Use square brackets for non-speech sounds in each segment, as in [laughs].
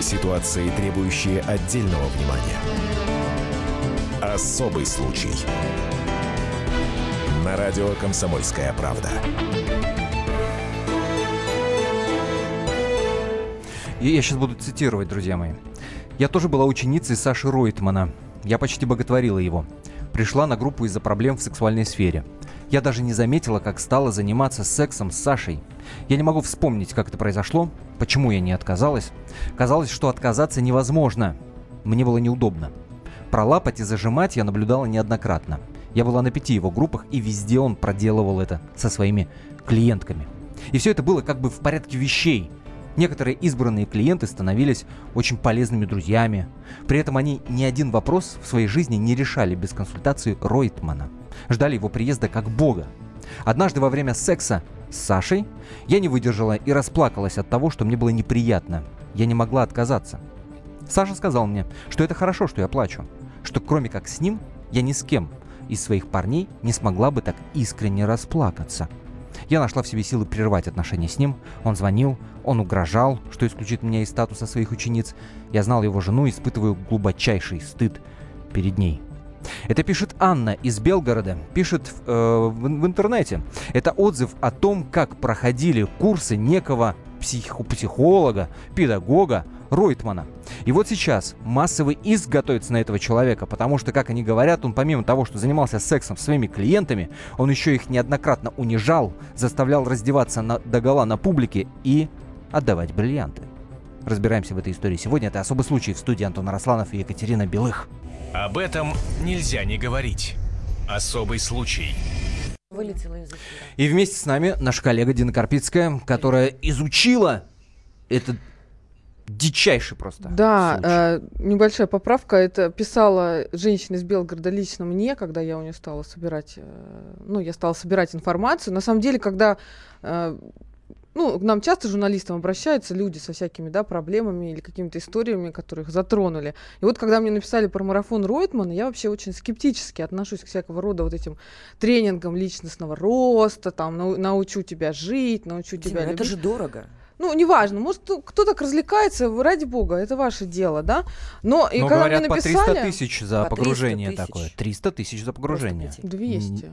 Ситуации, требующие отдельного внимания. Особый случай. На радио «Комсомольская правда». И я сейчас буду цитировать, друзья мои. Я тоже была ученицей Саши Ройтмана. Я почти боготворила его. Пришла на группу из-за проблем в сексуальной сфере. Я даже не заметила, как стала заниматься сексом с Сашей. Я не могу вспомнить, как это произошло, почему я не отказалась. Казалось, что отказаться невозможно. Мне было неудобно. Пролапать и зажимать я наблюдала неоднократно. Я была на пяти его группах, и везде он проделывал это со своими клиентками. И все это было как бы в порядке вещей. Некоторые избранные клиенты становились очень полезными друзьями. При этом они ни один вопрос в своей жизни не решали без консультации Ройтмана. Ждали его приезда как бога. Однажды во время секса с Сашей я не выдержала и расплакалась от того, что мне было неприятно. Я не могла отказаться. Саша сказал мне, что это хорошо, что я плачу. Что кроме как с ним, я ни с кем из своих парней не смогла бы так искренне расплакаться. Я нашла в себе силы прервать отношения с ним. Он звонил, он угрожал, что исключит меня из статуса своих учениц. Я знал его жену и испытываю глубочайший стыд перед ней. Это пишет Анна из Белгорода, пишет э, в, в интернете. Это отзыв о том, как проходили курсы некого псих, психолога, педагога Ройтмана. И вот сейчас массовый иск готовится на этого человека, потому что, как они говорят, он помимо того, что занимался сексом с своими клиентами, он еще их неоднократно унижал, заставлял раздеваться на, догола на публике и отдавать бриллианты. Разбираемся в этой истории сегодня. Это особый случай в студии Антон Росланов и Екатерина Белых. Об этом нельзя не говорить. Особый случай. Вылетела из эфира. И вместе с нами наша коллега Дина Карпицкая, которая изучила этот дичайший просто. Да, э, небольшая поправка. Это писала женщина из Белгорода лично мне, когда я у нее стала собирать, э, ну, я стала собирать информацию. На самом деле, когда э, ну, к нам часто журналистам обращаются люди со всякими, да, проблемами или какими-то историями, которых затронули. И вот когда мне написали про марафон Ройтмана, я вообще очень скептически отношусь к всякого рода вот этим тренингам личностного роста, там, нау- научу тебя жить, научу Дима, тебя любить. это же дорого. Ну, неважно, может, кто, так развлекается, ради бога, это ваше дело, да? Но, и Но когда говорят, мне по написали... 300 тысяч за По 300 погружение тысяч. такое. 300 тысяч за погружение. 200.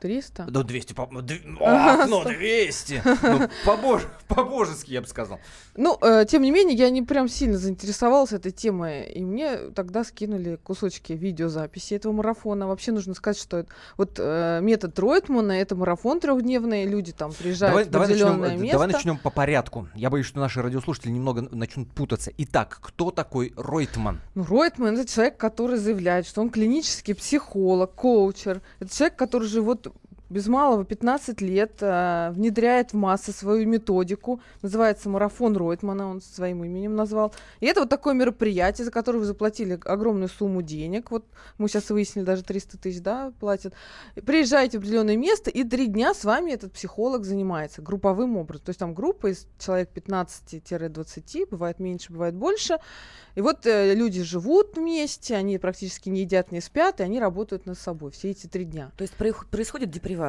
300? Ну, 200, по- ну, Ах, [laughs] ну, 200. Ну, по-боже- по-божески, я бы сказал. Ну, э, тем не менее, я не прям сильно заинтересовалась этой темой, и мне тогда скинули кусочки видеозаписи этого марафона. Вообще нужно сказать, что это, вот э, метод Ройтмана — это марафон трехдневный, люди там приезжают Давай, в давай, определенное начнем, место. давай начнем по порядку. Я боюсь, что наши радиослушатели немного начнут путаться. Итак, кто такой Ройтман? Ну, Ройтман — это человек, который заявляет, что он клинический психолог, коучер. Это человек, который же вот без малого 15 лет э, внедряет в массы свою методику. Называется марафон Ройтмана, он своим именем назвал. И это вот такое мероприятие, за которое вы заплатили огромную сумму денег. Вот мы сейчас выяснили, даже 300 тысяч, да, платят. Приезжаете в определенное место, и три дня с вами этот психолог занимается групповым образом. То есть там группа из человек 15-20, бывает меньше, бывает больше. И вот э, люди живут вместе, они практически не едят, не спят, и они работают над собой все эти три дня. То есть происходит депривация.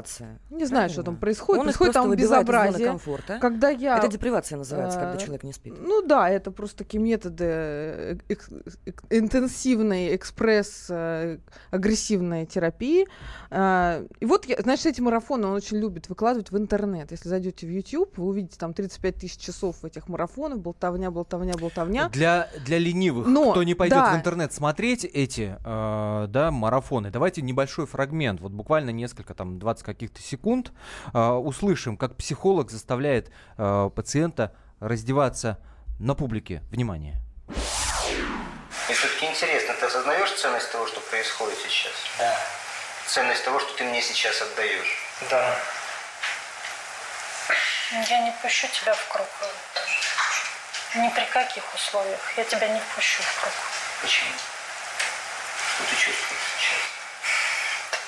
Не знаю, что там происходит. Он происходит там безобразие. комфорта. Когда я... Это депривация называется, когда э, человек не спит. Ну да, это просто такие методы э, эк- интенсивной экспресс э, агрессивной терапии. И вот, я- значит, эти марафоны он очень любит выкладывать в интернет. Если зайдете в YouTube, вы увидите там 35 тысяч часов этих марафонов, болтовня, болтовня, болтовня. Для, для ленивых, Но, кто не пойдет да. в интернет смотреть эти э, да, марафоны, давайте небольшой фрагмент, вот буквально несколько, там, 20 каких-то секунд, э, услышим, как психолог заставляет э, пациента раздеваться на публике. Внимание. Мне все-таки интересно, ты осознаешь ценность того, что происходит сейчас? Да. Ценность того, что ты мне сейчас отдаешь? Да. Я не пущу тебя в круг. Ни при каких условиях. Я тебя не впущу в круг. Почему? Что ты чувствуешь сейчас?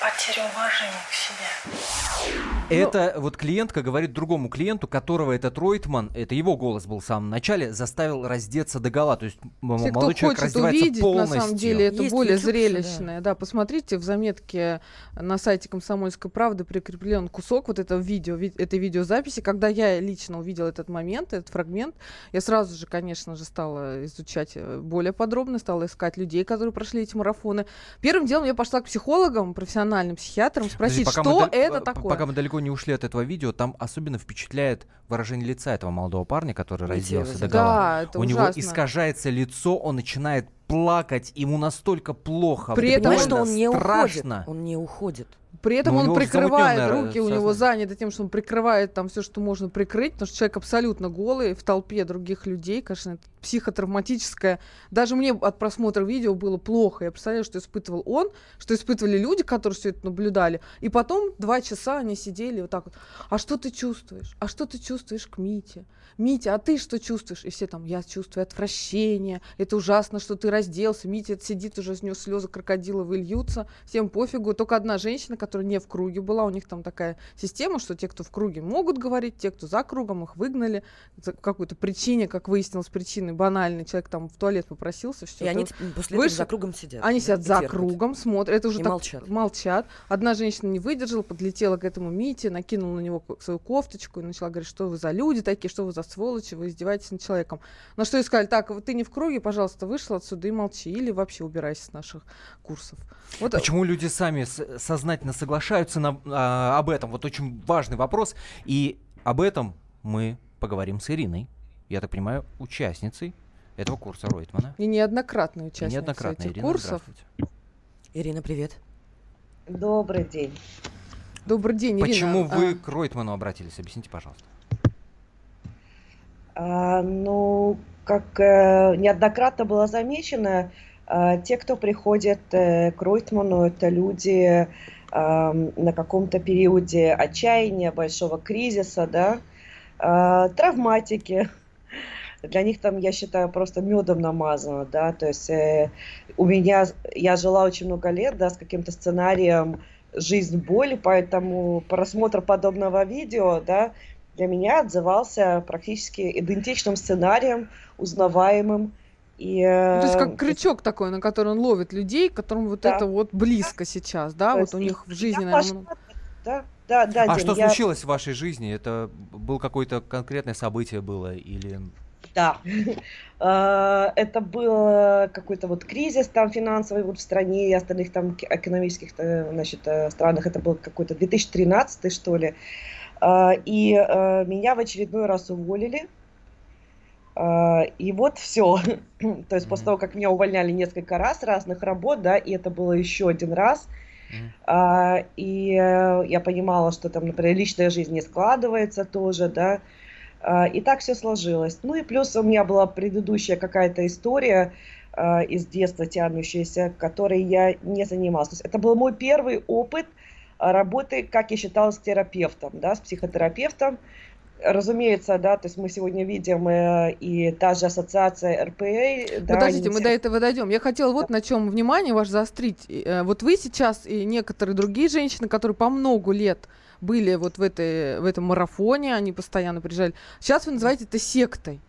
Потеря уважения к себе. Это вот клиентка говорит другому клиенту, которого этот Ройтман, это его голос был в самом начале, заставил раздеться до гола. То есть Все, кто молодой человек хочет раздевается увидеть, полностью. на самом деле, это Есть более YouTube, зрелищное. Да. посмотрите, в заметке на сайте «Комсомольской правды» прикреплен кусок вот этого видео, ви- этой видеозаписи. Когда я лично увидела этот момент, этот фрагмент, я сразу же, конечно же, стала изучать э, более подробно, стала искать людей, которые прошли эти марафоны. Первым делом я пошла к психологам, профессиональным психиатрам, спросить, Подожди, что мы это п- такое. Пока мы далеко не ушли от этого видео, там особенно впечатляет выражение лица этого молодого парня, который разделся до. Да, это У него ужасно. искажается лицо, он начинает плакать, ему настолько плохо. При этом что он не страшно. уходит. Он не уходит. При этом Ну, он прикрывает руки, у него сознание. занято тем, что он прикрывает там все, что можно прикрыть, потому что человек абсолютно голый в толпе других людей, конечно, это психотравматическое. Даже мне от просмотра видео было плохо. Я представляю, что испытывал он, что испытывали люди, которые все это наблюдали. И потом два часа они сидели вот так вот. А что ты чувствуешь? А что ты чувствуешь к Мите? Митя, а ты что чувствуешь? И все там, я чувствую отвращение, это ужасно, что ты разделся. Митя сидит уже, с него слезы крокодиловые льются, всем пофигу. Только одна женщина, которая не в круге была, у них там такая система, что те, кто в круге, могут говорить, те, кто за кругом, их выгнали за какой-то причине, как выяснилось, причины банальной. Человек там в туалет попросился, все. И они т- после Выше- этого за кругом сидят. Они да, сидят за терпят. кругом, смотрят. Это уже И так молчат. молчат. Одна женщина не выдержала, подлетела к этому Мите, накинула на него свою кофточку и начала говорить, что вы за люди такие, что вы за сволочи, вы издеваетесь над человеком. На что ей сказали, так, вот ты не в круге, пожалуйста, вышла отсюда и молчи, или вообще убирайся с наших курсов. Вот, Почему люди сами сознательно соглашаются на, а, об этом? Вот очень важный вопрос. И об этом мы поговорим с Ириной. Я так понимаю, участницей этого курса Ройтмана. И неоднократные И участницы неоднократно, этих Ирина, курсов. Ирина, привет. Добрый день. Добрый день, Ирина. Почему А, вы к Ройтману обратились? Объясните, пожалуйста. А, ну, как э, неоднократно было замечено, а, те, кто приходит э, к Ройтману, это люди на каком-то периоде отчаяния, большого кризиса, да, а, травматики. Для них там, я считаю, просто медом намазано, да, то есть э, у меня, я жила очень много лет, да, с каким-то сценарием жизнь боли, поэтому просмотр подобного видео, да, для меня отзывался практически идентичным сценарием, узнаваемым. И, ну, то есть э, как крючок такой, на который он ловит людей, которым вот Да. это вот близко сейчас, да, То вот есть у них в жизни, наверное, пошла, да, да, да, а Дим, что я- случилось в вашей жизни? Это было какое-то конкретное событие было или... Да. [laughs] Э, Это был э, какой-то вот кризис там финансовый вот в стране и остальных там ки- экономических значит, странах. Это был какой-то 2013 что ли. И э, меня в очередной раз уволили. Э, И вот все. [clears throat] То есть после того, как меня увольняли несколько раз разных работ, да, и это было еще один раз, а, и э, я понимала, что там, например, личная жизнь не складывается тоже, да. А, И так все сложилось. Ну и плюс у меня была предыдущая какая-то история а, из детства тянущаяся, которой я не занималась. То есть это был мой первый опыт а, работы, как я считала, с терапевтом, да, с психотерапевтом. Разумеется, да, то есть мы сегодня видим э, и та же ассоциация РПА. да, Подождите, они мы до этого дойдем. Я хотела вот на чем внимание ваше заострить. Э, Вот вы сейчас и некоторые другие женщины, которые по много лет были вот в, этой, в этом марафоне, они постоянно приезжали. Сейчас вы называете это сектой.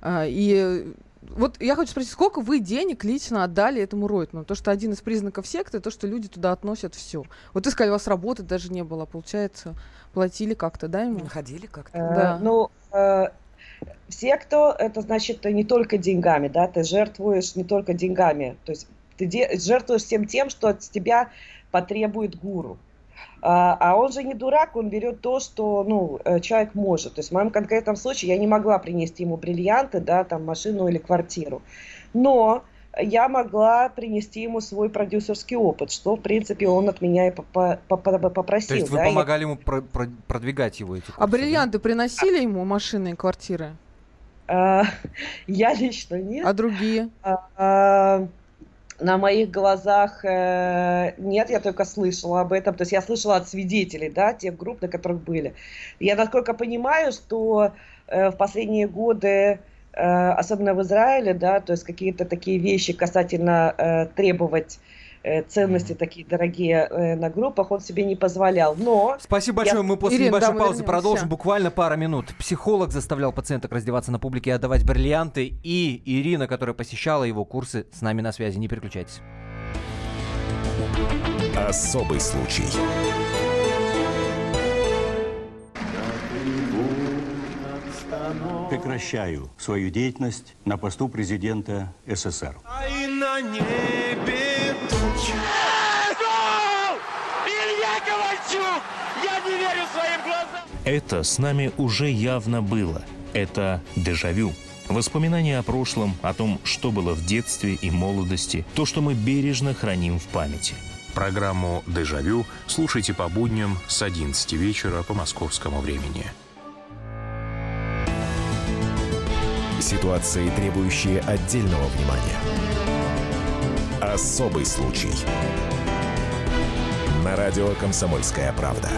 А, И э, вот я хочу спросить, сколько вы денег лично отдали этому Ройтману? То, что один из признаков секты, то, что люди туда относят все. Вот ты сказали, у вас работы даже не было, получается, платили как-то, да, ему? Находили как-то. Э, Да. Ну, э, все, кто, это значит не только деньгами, да, ты жертвуешь не только деньгами, то есть ты де- жертвуешь всем тем, что от тебя потребует гуру. А, а он же не дурак, он берет то, что ну, э, человек может. То есть в моем конкретном случае я не могла принести ему бриллианты, да, там машину или квартиру. Но я могла принести ему свой продюсерский опыт, что, в принципе, он от меня и попросил. То есть вы да, я- помогали ему про- про- продвигать его эти А курсы, да? бриллианты приносили ему машины и квартиры? А, [laughs] я лично нет. А другие? На моих глазах э, нет, я только слышала об этом. То есть я слышала от свидетелей, да, тех групп, на которых были. Я насколько понимаю, что э, в последние годы, э, особенно в Израиле, да, то есть какие-то такие вещи касательно э, требовать ценности такие дорогие э, на группах, он себе не позволял. Но... Спасибо большое. Я... Мы после Ирина, небольшой да, паузы вернемся. продолжим. Буквально пара минут. Психолог заставлял пациенток раздеваться на публике и отдавать бриллианты. И Ирина, которая посещала его курсы, с нами на связи. Не переключайтесь. Особый случай. Прекращаю свою деятельность на посту президента СССР. Это с нами уже явно было. Это дежавю. Воспоминания о прошлом, о том, что было в детстве и молодости, то, что мы бережно храним в памяти. Программу «Дежавю» слушайте по будням с 11 вечера по московскому времени. Ситуации, требующие отдельного внимания. Особый случай. На радио «Комсомольская правда».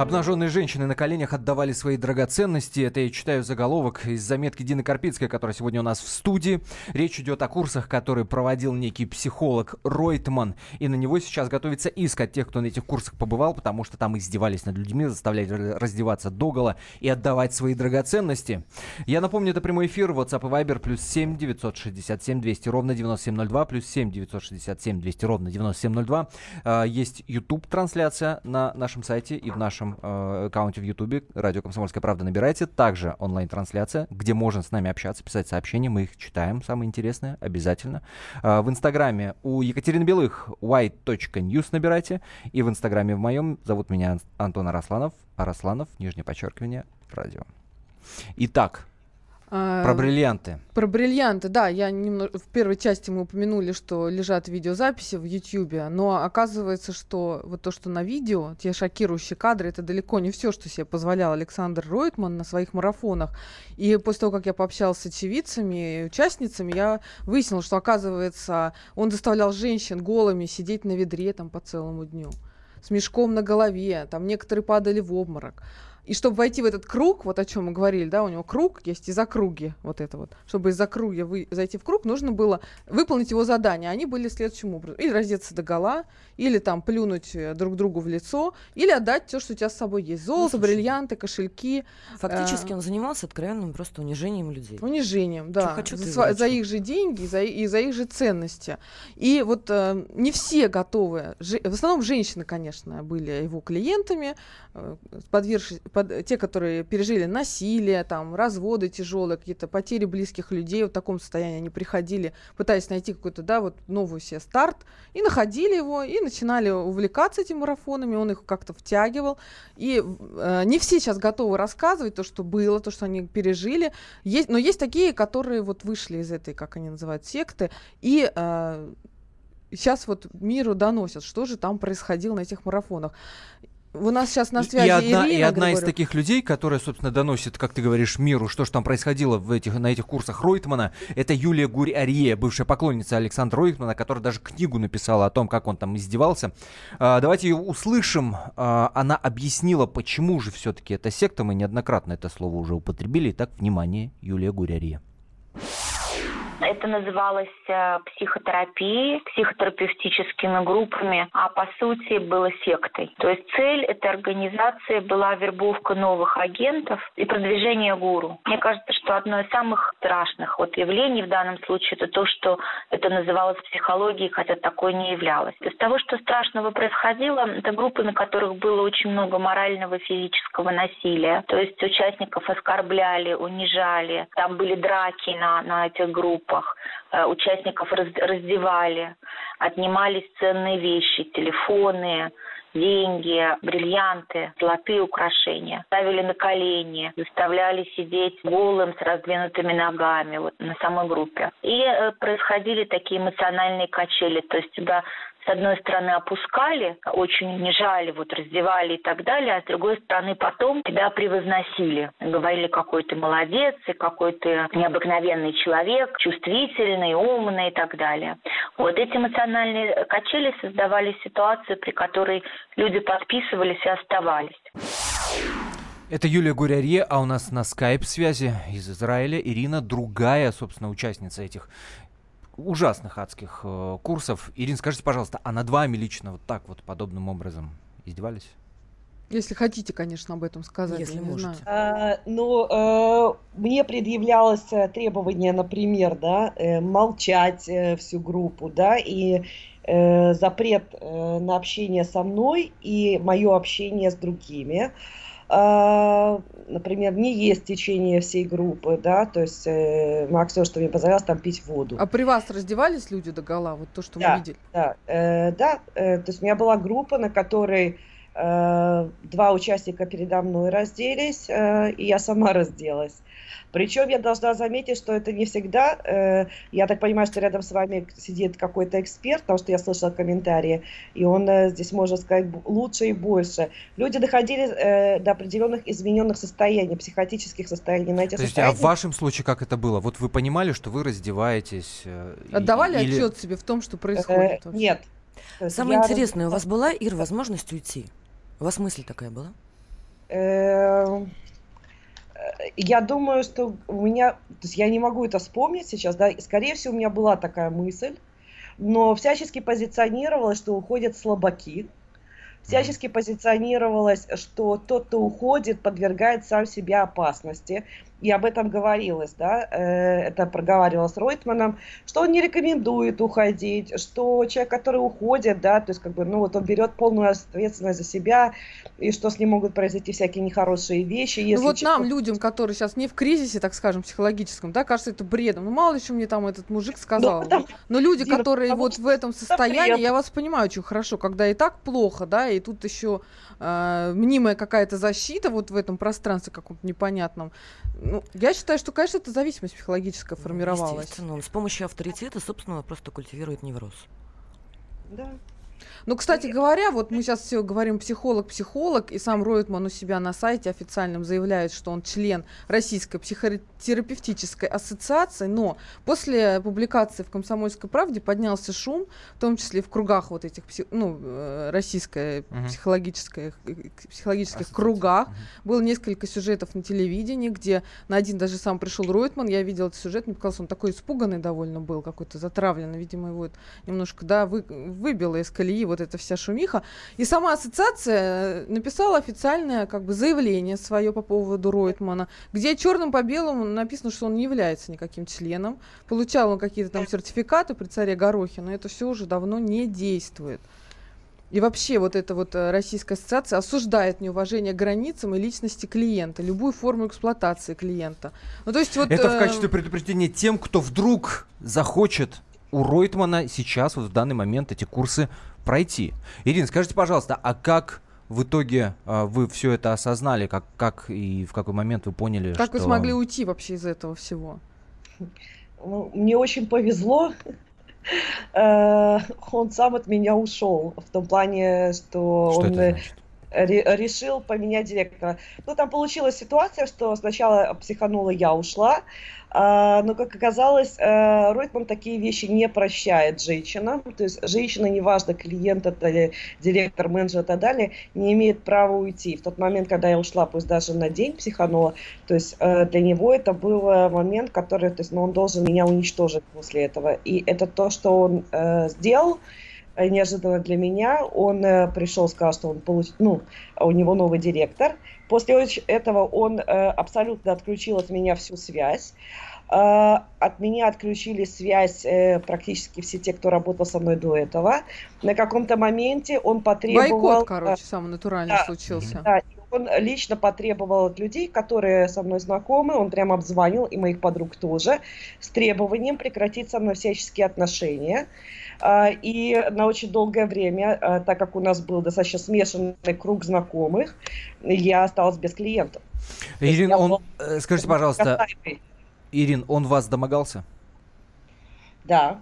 Обнаженные женщины на коленях отдавали свои драгоценности. Это я читаю заголовок из заметки Дины Карпицкой, которая сегодня у нас в студии. Речь идет о курсах, которые проводил некий психолог Ройтман. И на него сейчас готовится иск от тех, кто на этих курсах побывал, потому что там издевались над людьми, заставляли раздеваться догола и отдавать свои драгоценности. Я напомню, это прямой эфир. WhatsApp и Viber плюс 7 967 200 ровно 9702 плюс 7 967 200 ровно 9702. А, Есть YouTube-трансляция на нашем сайте и в нашем э, аккаунте в YouTube. Радио «Комсомольская правда» набирайте. Также онлайн-трансляция, где можно с нами общаться, писать сообщения. Мы их читаем, самое интересное, обязательно. А, В Инстаграме у Екатерины Белых white.news набирайте. И в Инстаграме в моем зовут меня Антон Арасланов. Арасланов, нижнее подчеркивание, радио. Итак, про бриллианты. Про бриллианты, да, я немного в первой части мы упомянули, что лежат видеозаписи в Ютьюбе, но оказывается, что вот то, что на видео, те шокирующие кадры, это далеко не все, что себе позволял Александр Ройтман на своих марафонах. И после того, как я пообщалась с очевидцами и участницами, я выяснила, что, оказывается, он заставлял женщин голыми сидеть на ведре там по целому дню, с мешком на голове, там некоторые падали в обморок. И чтобы войти в этот круг, вот о чем мы говорили, да, у него круг есть из округи, вот это вот. Чтобы из округи вы, зайти в круг, нужно было выполнить его задания. Они были следующим образом. Или раздеться до гола, или там плюнуть э, друг другу в лицо, или отдать все, что у тебя с собой есть. Золото, слушай, бриллианты, кошельки. Фактически э, он занимался откровенным просто унижением людей. Унижением, да. хочу, за, врачу. за их же деньги и за, и за их же ценности. И вот э, не все готовы. В основном женщины, конечно, были его клиентами, э, подвергши- под- те, которые пережили насилие, там, разводы тяжелые, какие-то потери близких людей. Вот в таком состоянии они приходили, пытаясь найти какой-то, да, вот новый себе старт, и находили его, и начинали увлекаться этими марафонами, он их как-то втягивал. И э, не все сейчас готовы рассказывать то, что было, то, что они пережили. Есть, но есть такие, которые вот вышли из этой, как они называют, секты, и э, сейчас вот миру доносят, что же там происходило на этих марафонах. У нас сейчас на связи и одна, Ирина и одна из таких людей, которая, собственно, доносит, как ты говоришь, миру, что же там происходило в этих, на этих курсах Ройтмана, это Юлия Гурь-Арье, бывшая поклонница Александра Ройтмана, которая даже книгу написала о том, как он там издевался. А, давайте ее услышим. А, она объяснила, почему же все-таки эта секта, мы неоднократно это слово уже употребили. Итак, внимание, Юлия Гурь-Арье. Это называлось э, психотерапией, психотерапевтическими группами, а по сути было сектой. То есть цель этой организации была вербовка новых агентов и продвижение гуру. Мне кажется, что одно из самых страшных вот явлений в данном случае это то, что это называлось психологией, хотя такой не являлось. Из того, что страшного происходило, это группы, на которых было очень много морального и физического насилия. То есть участников оскорбляли, унижали, там были драки на, на этих группах, Э, участников раз- раздевали, отнимались ценные вещи, телефоны, деньги, бриллианты, золотые украшения. Ставили на колени, заставляли сидеть голым с раздвинутыми ногами вот, на самой группе. И э, происходили такие эмоциональные качели. То есть тебя с одной стороны опускали, очень унижали, вот раздевали и так далее, а с другой стороны потом тебя превозносили. Говорили, какой ты молодец, и какой ты необыкновенный человек, чувствительный, умный и так далее. Вот эти эмоциональные качели создавали ситуацию, при которой люди подписывались и оставались. Это Юлия Гурярье, а у нас на скайп-связи из Израиля Ирина, другая, собственно, участница этих ужасных адских э, курсов. Ирина, скажите, пожалуйста, а над вами лично вот так вот подобным образом издевались? Если хотите, конечно, об этом сказать. Если можете. А, ну, э, мне предъявлялось э, требование, например, да, э, молчать э, всю группу, да, и э, запрет э, на общение со мной и мое общение с другими. А, например, не есть в течение всей группы, да, то есть э, максимум, что мне позволялось, там пить воду. А при вас раздевались люди до гола? Вот то, что Да, мы видели. Да, э, да, э, то есть у меня была группа, на которой э, два участника передо мной разделись, э, и я сама [laughs] разделась. Причем я должна заметить, что это не всегда, э, я так понимаю, что рядом с вами сидит какой-то эксперт, потому что я слышала комментарии, и он э, здесь может сказать лучше и больше. Люди доходили э, до определенных измененных состояний, психотических состояний. На эти Подождите, а в состояния- вашем случае как это было? Вот вы понимали, что вы раздеваетесь? э, Отдавали или- отчет себе в том, что Э, происходит? вообще? Нет. Самое я интересное, у вас была, Ир, возможность уйти? У вас мысль такая была? Я думаю, что у меня, то есть я не могу это вспомнить сейчас, да, скорее всего, у меня была такая мысль, но всячески позиционировалось, что уходят слабаки, всячески позиционировалось, что тот, кто уходит, подвергает сам себя опасности, и об этом говорилось, да, э, это проговаривалось Ройтманом, что он не рекомендует уходить, что человек, который уходит, да, то есть как бы, ну вот он берет полную ответственность за себя, и что с ним могут произойти всякие нехорошие вещи. Ну если вот нам, людям, которые сейчас не в кризисе, так скажем, психологическом, да, кажется это бредом. Ну мало ли что мне там этот мужик сказал. потому- Но люди, Дина, которые вот в этом состоянии, бред. я вас понимаю очень хорошо, когда и так плохо, да, и тут еще э, мнимая какая-то защита вот в этом пространстве каком-то непонятном. Ну, я считаю, что, конечно, это зависимость психологическая формировалась. Естественно, он с помощью авторитета, собственно, просто культивирует невроз. Да. Ну, кстати говоря, вот мы сейчас все говорим психолог-психолог, и сам Ройтман у себя на сайте официальном заявляет, что он член Российской психотерапевтической ассоциации, но после публикации в «Комсомольской правде» поднялся шум, в том числе в кругах вот этих, пси- ну, э, российской Мгм. психологической, э, психологических Ассоциация. кругах. Мгм. Было несколько сюжетов на телевидении, где на один даже сам пришел Ройтман, я видела этот сюжет, мне показалось, он такой испуганный довольно был, какой-то затравленный, видимо, его это немножко, да, вы, выбило из колеи вот эта вся шумиха. И сама ассоциация э, написала официальное как бы заявление свое по поводу Ройтмана, где черным по белому написано, что он не является никаким членом, получал он какие-то там сертификаты при царе Горохе, но это все уже давно не действует. И вообще вот эта вот э, Российская ассоциация осуждает неуважение к границам и личности клиента, любую форму эксплуатации клиента. Ну, то есть вот... Это в э, качестве предупреждения тем, кто вдруг захочет у Ройтмана сейчас, вот в данный момент, эти курсы пройти. Ирина, скажите, пожалуйста, а как в итоге а, вы все это осознали? Как, как и в какой момент вы поняли, Как что... вы смогли уйти вообще из этого всего? Ну, мне очень повезло. [laughs] Э, Он сам от меня ушел. В том плане, что, Что он решил поменять директора. Ну, там получилась ситуация, что сначала психанула я ушла, а, но, как оказалось, э, Ройтман такие вещи не прощает женщинам. То есть женщина, неважно, клиент это директор, менеджер и так далее, не имеет права уйти. В тот момент, когда я ушла, пусть даже на день психанула, то есть э, для него это был э, момент, который, то есть, ну, он должен меня уничтожить после этого. И это то, что он сделал, неожиданно для меня. Он э, пришел, сказал, что он получит, ну, у него новый директор. После этого он э, абсолютно отключил от меня всю связь. Э, от меня отключили связь э, практически все те, кто работал со мной до этого. На каком-то моменте он потребовал... Бойкот, э, короче, самый натуральный да. случился. да, он лично потребовал от людей, которые со мной знакомы, он прямо обзвонил, и моих подруг тоже, с требованием прекратить со мной всяческие отношения. А, И на очень долгое время, а, так как у нас был достаточно смешанный круг знакомых, я осталась без клиентов. Ирина, он, была э, скажите, пожалуйста. Ирин, он вас домогался? Да.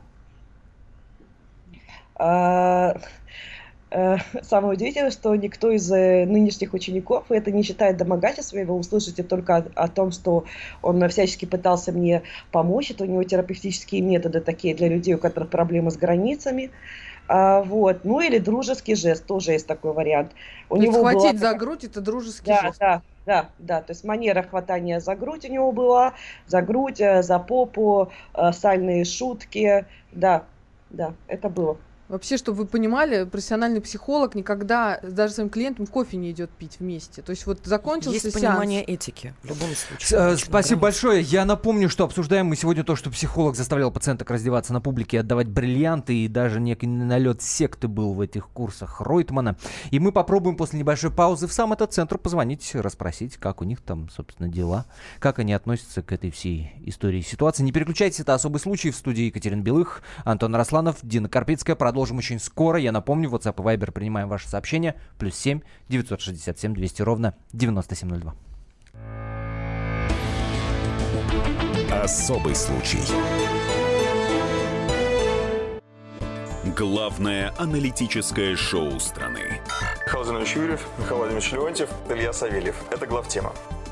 Э, [laughs] Самое удивительное, что никто из э, нынешних учеников это не считает домогательством. Вы услышите только о, о том, что он всячески пытался мне помочь. Это у него терапевтические методы такие для людей, у которых проблемы с границами. А, вот. Ну или дружеский жест, тоже есть такой вариант. У То него была схватить за грудь это дружеский да, жест. да, Да, да, то есть манера хватания за грудь у него была, за грудь, э, за попу, сальные шутки, да, да, это было. Вообще, чтобы вы понимали, профессиональный психолог никогда даже своим клиентам кофе не идет пить вместе. То есть вот закончился Есть сеанс. понимание этики в любом случае. э, Очень Спасибо грамотно. большое. Я напомню, что обсуждаем мы сегодня то, что психолог заставлял пациенток раздеваться на публике и отдавать бриллианты, и даже некий налет секты был в этих курсах Ройтмана. И мы попробуем после небольшой паузы в сам этот центр позвонить, расспросить, как у них там, собственно, дела, как они относятся к этой всей истории и ситуации. Не переключайтесь, это особый случай в студии Екатерин Белых, Антон Росланов, Дина Карпицкая. Продолжим очень скоро. Я напомню, WhatsApp и Viber принимаем ваши сообщения. Плюс 7 967 200 ровно 9702. Особый случай. Главное аналитическое шоу страны. Михаил Юрьев, Михаил Владимирович Леонтьев, Илья Савельев. Это главтема.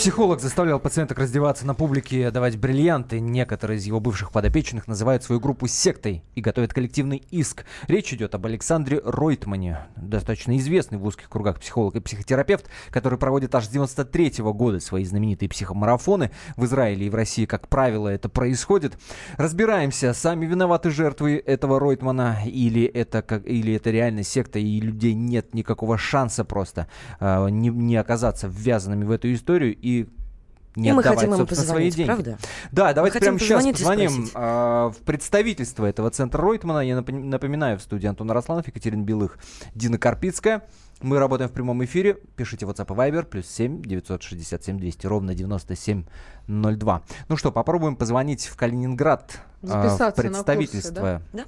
Психолог заставлял пациенток раздеваться на публике и отдавать бриллианты. Некоторые из его бывших подопечных называют свою группу сектой и готовят коллективный иск. Речь идет об Александре Ройтмане, достаточно известный в узких кругах психолог и психотерапевт, который проводит аж с 93 года свои знаменитые психомарафоны. В Израиле и в России, как правило, это происходит. Разбираемся, сами виноваты жертвы этого Ройтмана или это, как, или это реально секта и людей нет никакого шанса просто э, не, не оказаться ввязанными в эту историю и не И мы отдавать, хотим ему свои деньги. правда? Да, давайте прямо сейчас и позвоним а, в представительство этого центра Ройтмана. Я напом- напоминаю, в студии Антон Росланов, Екатерина Белых, Дина Карпицкая. Мы работаем в прямом эфире. Пишите WhatsApp и Viber, плюс 7 967 200 ровно 9702. Ну что, попробуем позвонить в Калининград а, в на курсы, представительство да?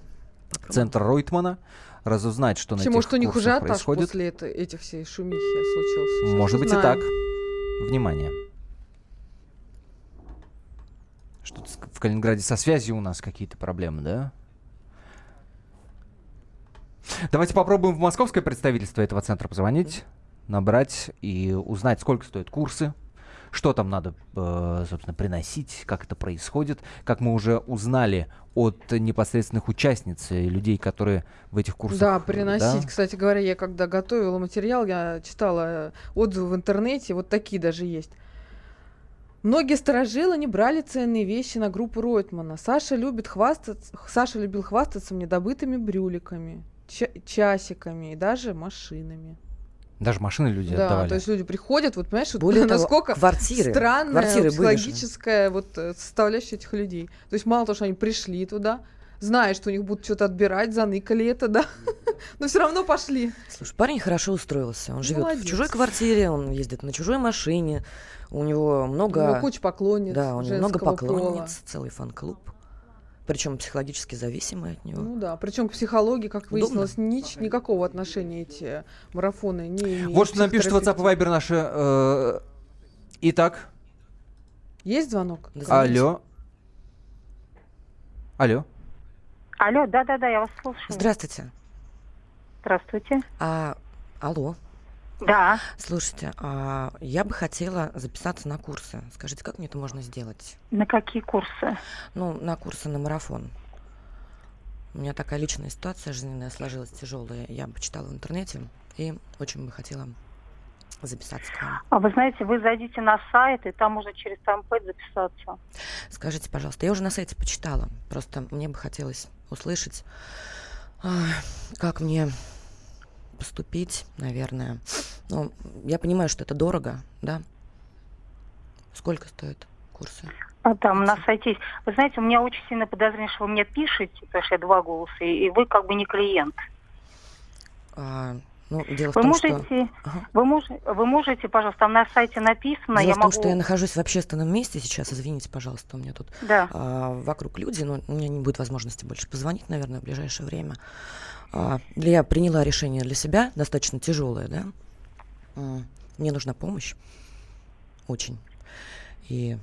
центра Ройтмана, разузнать, что на Вообще, этих может, у них уже происходит. после это- этих всей шумихи случился. Сейчас Может быть и так. Внимание. Что-то в Калининграде со связью у нас какие-то проблемы, да? Давайте попробуем в московское представительство этого центра позвонить, набрать и узнать, сколько стоят курсы, что там надо, э, собственно, приносить, как это происходит. Как мы уже узнали от непосредственных участниц и людей, которые в этих курсах... Да, приносить. да, Кстати говоря, я когда готовила материал, я читала э, отзывы в интернете, вот такие даже есть. Многие сторожилы не брали ценные вещи на группу Ройтмана. Саша любит хвастаться, Саша любил хвастаться мне добытыми брюликами, ча- часиками и даже машинами. Даже машины люди да, отдавали. то есть люди приходят, вот понимаешь, вот Более [laughs] того, насколько квартиры, странная квартиры психологическая вот э, составляющая этих людей. То есть мало того, что они пришли туда, зная, что у них будут что-то отбирать, заныкали это, да, [laughs] но все равно пошли. Слушай, парень хорошо устроился. Он живет в чужой квартире, он ездит на чужой машине. У него много... У него куча поклонниц Да, у него много поклонниц, пола. целый фан-клуб. Причем психологически зависимый от него. Ну да, причем к психологии, как Удобно. выяснилось, нич- никакого отношения эти марафоны не имеют. Вот что нам пишет WhatsApp и. Viber наши. э, Итак, Есть звонок? алло. Алло. Алло, да-да-да, я вас слушаю. Здравствуйте. Здравствуйте. А, алло. Да. Слушайте, а, я бы хотела записаться на курсы. Скажите, как мне это можно сделать? На какие курсы? Ну, на курсы на марафон. У меня такая личная ситуация жизненная сложилась тяжелая. Я почитала в интернете и очень бы хотела записаться к вам. А вы знаете, вы зайдите на сайт, и там можно через таймпэд записаться. Скажите, пожалуйста, я уже на сайте почитала. Просто мне бы хотелось услышать, а, как мне поступить, наверное. Ну, я понимаю, что это дорого, да? Сколько стоят курсы? А там на сайте есть. Вы знаете, у меня очень сильное подозрение, что вы мне пишете, потому что я два голоса, и и вы как бы не клиент. А, Ну, дело в Вы том, можете, что... вы, можете, вы можете, пожалуйста, там на сайте написано, Дело я в том, могу... что я нахожусь в общественном месте сейчас, извините, пожалуйста, у меня тут Да. а, вокруг люди, но у меня не будет возможности больше позвонить, наверное, в ближайшее время. А, я приняла решение для себя, достаточно тяжелое, да. Мне нужна помощь, очень. И,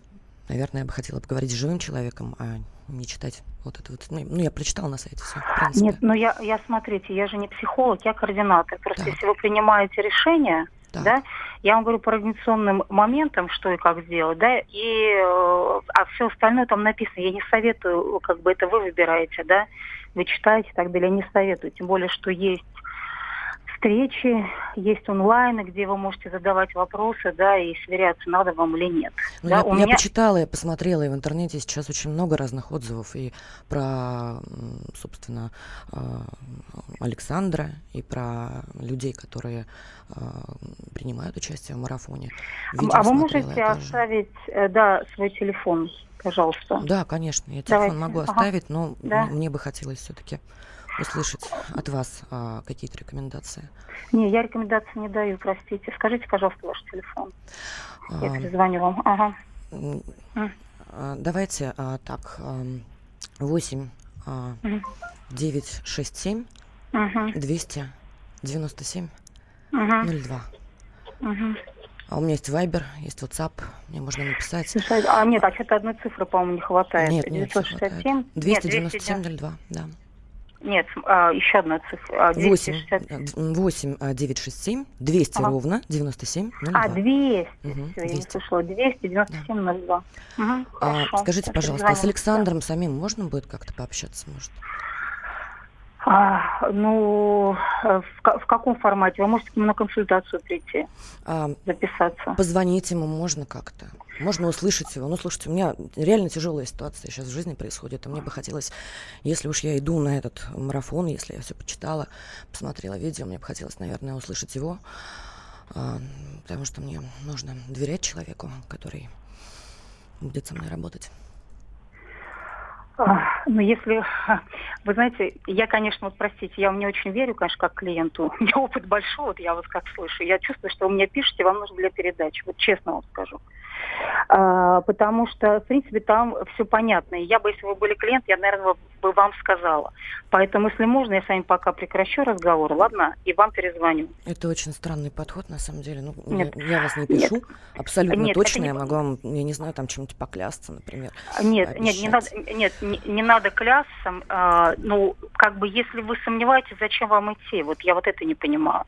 наверное, я бы хотела поговорить с живым человеком, а не читать вот это вот. Ну, ну, я прочитала на сайте все. Нет, ну я, я, смотрите, я же не психолог, я координатор. Просто если вы принимаете решение, да, я вам говорю по организационным моментам, что и как сделать, да, и э, а все остальное там написано. Я не советую, как бы это вы выбираете, да, вы читаете и так далее, я не советую. Тем более, что есть встречи, есть онлайн, где вы можете задавать вопросы, да, и сверяться, надо вам или нет. Ну, да, я, у я меня- почитала, я посмотрела, и в интернете сейчас очень много разных отзывов и про, собственно, а, Александра, и про людей, которые а, принимают участие в марафоне. Видео а вы можете оставить, э, да, свой телефон, пожалуйста? Да, конечно, я телефон Давайте. могу Ага. оставить, но Да. мне бы хотелось все-таки услышать от вас а, какие-то рекомендации. Не, я рекомендации не даю, простите. Скажите, пожалуйста, ваш телефон. Я перезвоню вам. Ага. а, Давайте а, так, ам, 8 а, Мгм. 967 Мгм. 297 Мгм. 02. Мгм. А у меня есть Viber, есть WhatsApp, мне можно написать. А, нет, а что-то одной цифры, по-моему, не хватает. Нет, нет, всё 967? Нет, 297 290. 02, да. Нет, а, еще одна цифра. А, 8, 260. 8 967 200 Ага. ровно 97 02. А, 200. Мгм, Всё, я не 200. слышала. 297 02. Мгм, А, скажите, пожалуйста, а с. Александром самим можно будет как-то пообщаться, может? А, ну, в, в каком формате? Вы можете к нему на консультацию прийти, А, записаться. позвонить ему можно как-то. Можно услышать его. Ну, слушайте, у меня реально тяжелая ситуация сейчас в жизни происходит, и мне бы хотелось, если уж я иду на этот марафон, если я все почитала, посмотрела видео, мне бы хотелось, наверное, услышать его, а, потому что мне нужно доверять человеку, который будет со мной работать. Ну, если, [laughs] вы знаете, я, конечно, вот простите, я вам не очень верю, конечно, как клиенту. [laughs] У меня опыт большой, вот я вас как слышу. Я чувствую, что вы мне пишете, вам нужно для передачи. Вот честно вам скажу. А, потому что, в принципе, там все понятно. И я бы, если вы были клиент, я, наверное, бы вам сказала. Поэтому, если можно, я с вами пока прекращу разговор, ладно, и вам перезвоню. Это очень странный подход, на самом деле. Ну, я- Нет. я, вас не Нет. пишу. Абсолютно Нет, точно. это Я не- могу вам, я не знаю, там чем-то поклясться, например. Нет, нет, не надо, нет, не, надо клясться. а, ну, как бы, если вы сомневаетесь, зачем вам идти? Вот я вот это не понимаю.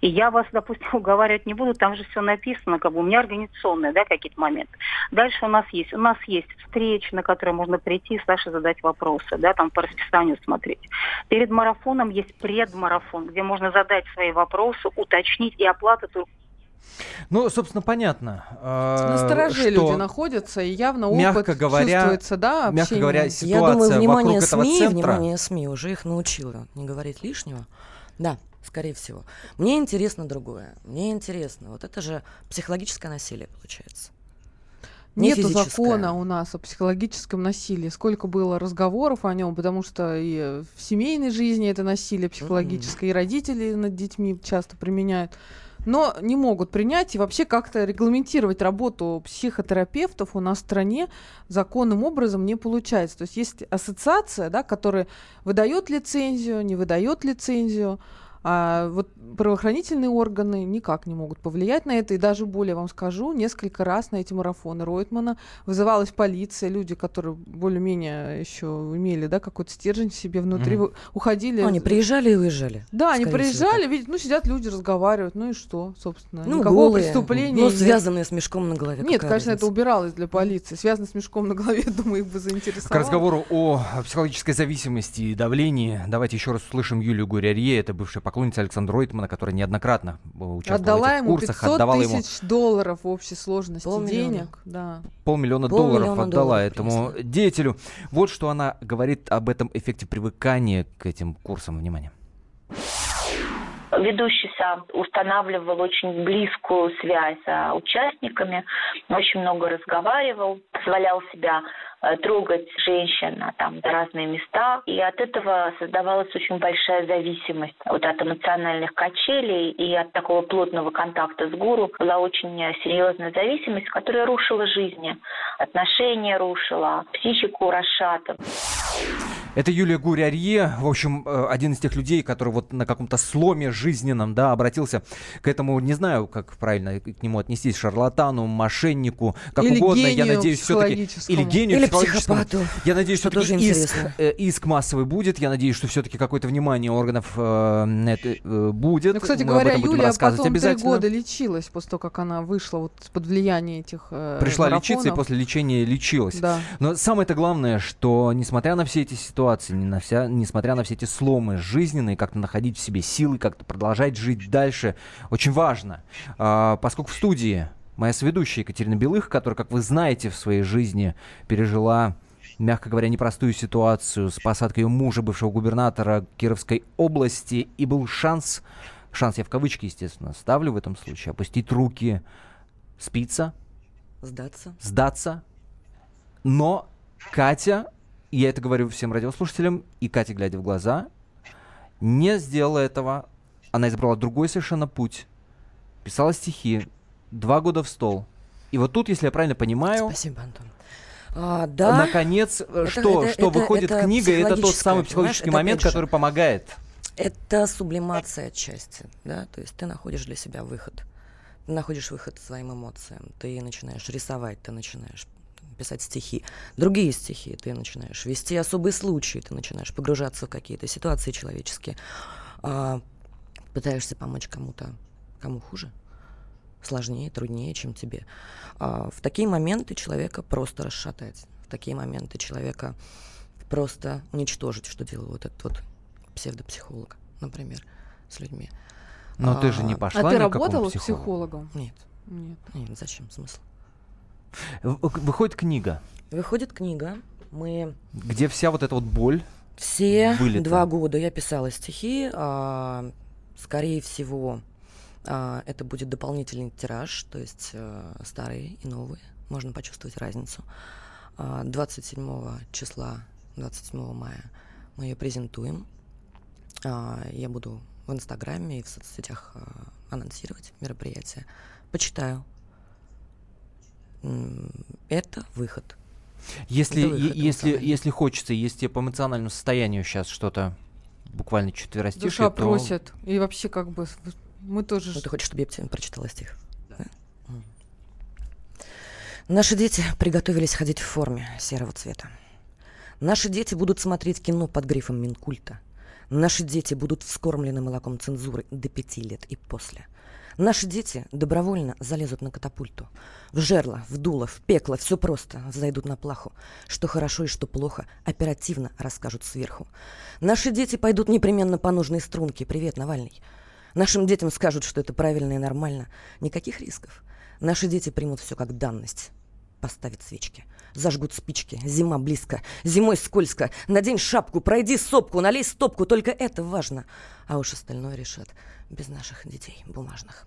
И я вас, [laughs] допустим, уговаривать не буду, там же все написано, как бы у меня организационные, да, какие-то моменты. Дальше у нас есть, у нас есть встречи, на которые можно прийти, Саше задать вопросы, да, там по расписанию смотреть. Перед марафоном есть предмарафон, где можно задать свои вопросы, уточнить и оплата Ну, собственно, понятно. э, На стороже люди находятся, и явно опыт мягко говоря, чувствуется, да, мягко общения. говоря, Я ситуация думаю, внимание вокруг этого СМИ, центра... внимание СМИ уже их научило не говорить лишнего. Да, скорее всего. Мне интересно другое. Мне интересно. Вот это же психологическое насилие получается. Не Нету физическое. закона у нас о психологическом насилии. Сколько было разговоров о нем, потому что и в семейной жизни это насилие психологическое, и родители над детьми часто применяют. Но не могут принять и вообще как-то регламентировать работу психотерапевтов у нас в стране законным образом не получается. То есть есть ассоциация, да, которая выдает лицензию, не выдает лицензию. А вот правоохранительные органы никак не могут повлиять на это. И даже более вам скажу, несколько раз на эти марафоны Ройтмана вызывалась полиция, люди, которые более-менее еще имели да, какой-то стержень в себе внутри, вы- уходили. Ну, они приезжали и уезжали. Да, они скорее всего, приезжали, видят, ну, сидят люди, разговаривают, ну и что, собственно. Ну, Никакого голые, преступления. ну, связанные с мешком на голове. Нет, конечно, это разница? убиралось для полиции. Связано с мешком на голове, [laughs] думаю, их бы заинтересовало. К разговору о психологической зависимости и давлении давайте еще раз услышим Юлию Гурярье, это бывшая поклонница Александра Ройтмана, которая неоднократно э, участвовала Отдала в этих ему курсах, 500 отдавала ему тысяч долларов в общей сложности Полмиллиона. денег. Да. полмиллиона Полмиллиона долларов отдала долларов этому деятелю. Вот что она говорит об этом эффекте привыкания к этим курсам. Внимание. Ведущий сам устанавливал очень близкую связь с участниками, очень много разговаривал, позволял себя трогать женщин а, там в разные места. И от этого создавалась очень большая зависимость вот от эмоциональных качелей и от такого плотного контакта с гуру была очень серьезная зависимость, которая рушила жизни, отношения рушила, психику расшатывала. Это Юлия Гурярье, в общем, э, один из тех людей, который вот на каком-то сломе жизненном, да, обратился к этому, не знаю, как правильно к нему отнестись, шарлатану, мошеннику, как или угодно, я надеюсь, все-таки... Или гению Или психопату. Я надеюсь, Что тоже иск, э, иск массовый будет, я надеюсь, что все-таки какое-то внимание органов э, э, будет. Ну, кстати Мы об говоря, этом будем Юлия потом три года лечилась после того, как она вышла вот под влияние этих э, Пришла лечиться и марафонов. после лечения лечилась. Да. Но самое-то главное, что несмотря на все эти ситуации, не на вся, несмотря на все эти сломы жизненные, как-то находить в себе силы, как-то продолжать жить дальше, очень важно. А, поскольку в студии моя соведущая Екатерина Белых, которая, как вы знаете, в своей жизни пережила мягко говоря, непростую ситуацию с посадкой ее мужа, бывшего губернатора Кировской области, и был шанс, шанс я в кавычки, естественно, ставлю в этом случае, опустить руки, спиться, Сдаться. сдаться. Но Катя, и я это говорю всем радиослушателям, и Катя, глядя в глаза, не сделала этого. Она избрала другой совершенно путь. Писала стихи. Два года в стол. И вот тут, если я правильно понимаю, Спасибо, Антон. А, да. наконец, э, Это- что, это- что это- выходит это книга, это тот самый психологический момент, который помогает. Это сублимация отчасти, да, то есть ты находишь для себя выход. Ты находишь выход своим эмоциям, ты начинаешь рисовать, ты начинаешь писать стихи, другие стихи, ты начинаешь вести особые случаи, ты начинаешь погружаться в какие-то ситуации человеческие, а, пытаешься помочь кому-то, кому хуже, сложнее, труднее, чем тебе. А, в такие моменты человека просто расшатать, в такие моменты человека просто уничтожить, что делал вот этот вот псевдопсихолог, например, с людьми. Но ты же не А, пошла А ты работала с психологу. психологом? Нет, Нет. нет, зачем смысл? Выходит книга, Выходит книга, мы где вся вот эта вот боль все Вылета. два года я писала стихи, а, скорее всего, а, это будет дополнительный тираж, то есть а, старые и новые, можно почувствовать разницу. А, 27 числа, 27 мая мы ее презентуем. А, Я буду в Инстаграме и в соцсетях а, анонсировать мероприятие. Почитаю. Это выход. Если, Это выход если, если хочется, если тебе по эмоциональному состоянию сейчас что-то буквально чуть вырастишь, Душа просит. И вообще как бы мы тоже... Ну, ты хочешь, чтобы я тебе прочитала стих? Да? Наши дети приготовились ходить в форме серого цвета. Наши дети будут смотреть кино под грифом Минкульта. Наши дети будут вскормлены молоком цензуры до пяти лет и после. Наши дети добровольно залезут на катапульту. В жерло, в дуло, в пекло, все просто, зайдут на плаху. Что хорошо и что плохо, оперативно расскажут сверху. Наши дети пойдут непременно по нужной струнке. Привет, Навальный. Нашим детям скажут, что это правильно и нормально. Никаких рисков. Наши дети примут все как данность. Поставят свечки, зажгут спички. Зима близко, зимой скользко. Надень шапку, пройди сопку, налей стопку. Только это важно. А уж остальное решат без наших детей бумажных.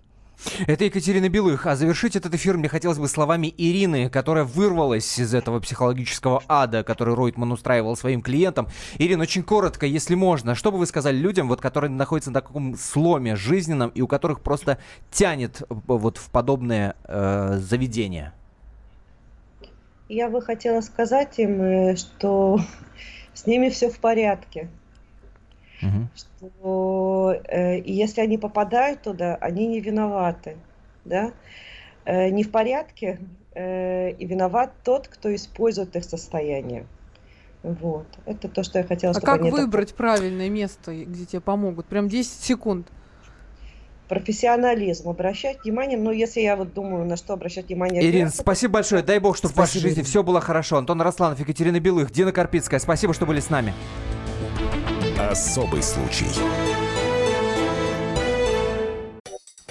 Это Екатерина Белых. А завершить этот эфир мне хотелось бы словами Ирины, которая вырвалась из этого психологического ада, который Ройтман устраивал своим клиентам. Ирина, очень коротко, если можно, что бы вы сказали людям, вот, которые находятся на таком сломе жизненном и у которых просто тянет э, вот в подобное э, заведение? Я бы хотела сказать им, э, что [laughs] с ними все в порядке. Мгм. Что э, и если они попадают туда, они не виноваты. Да? Э, не в порядке, э, и виноват тот, кто использует их состояние. Вот. Это то, что я хотела А чтобы как они это выбрать правильное место, где тебе помогут? Прям 10 секунд. Профессионализм, обращать внимание, ну, если я вот думаю, на что обращать внимание. Ирина, вверх, спасибо большое. Дай бог, чтобы в вашей Спасибо, жизни Ирина. все было хорошо. Антон Росланов, Екатерина Белых, Дина Карпицкая. Спасибо, что были с нами. Особый случай.